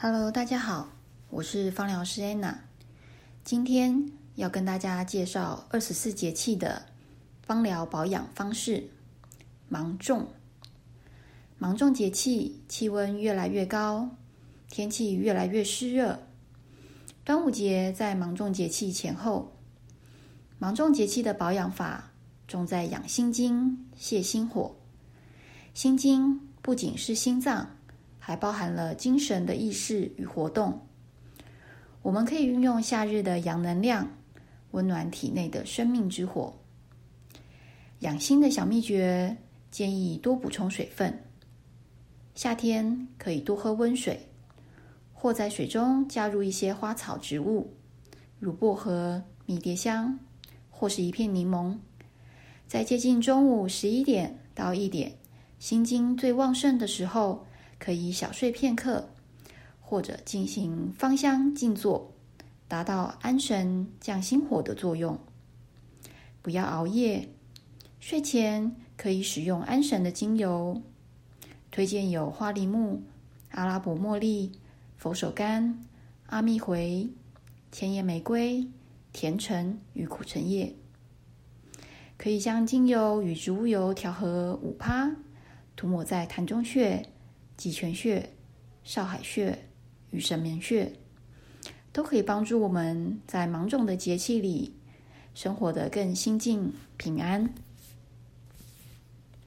Hello，大家好，我是芳疗师 Anna。今天要跟大家介绍二十四节气的芳疗保养方式。芒种，芒种节气气温越来越高，天气越来越湿热。端午节在芒种节气前后。芒种节气的保养法重在养心经、泻心火。心经不仅是心脏。还包含了精神的意识与活动。我们可以运用夏日的阳能量，温暖体内的生命之火。养心的小秘诀，建议多补充水分。夏天可以多喝温水，或在水中加入一些花草植物，如薄荷、迷迭香，或是一片柠檬。在接近中午十一点到一点，心经最旺盛的时候。可以小睡片刻，或者进行芳香静坐，达到安神降心火的作用。不要熬夜，睡前可以使用安神的精油，推荐有花梨木、阿拉伯茉莉、佛手柑、阿密回、千叶玫瑰、甜橙与苦橙叶。可以将精油与植物油调和五趴，涂抹在痰中穴。脊泉穴、少海穴与神明穴，都可以帮助我们在芒种的节气里生活得更心静平安。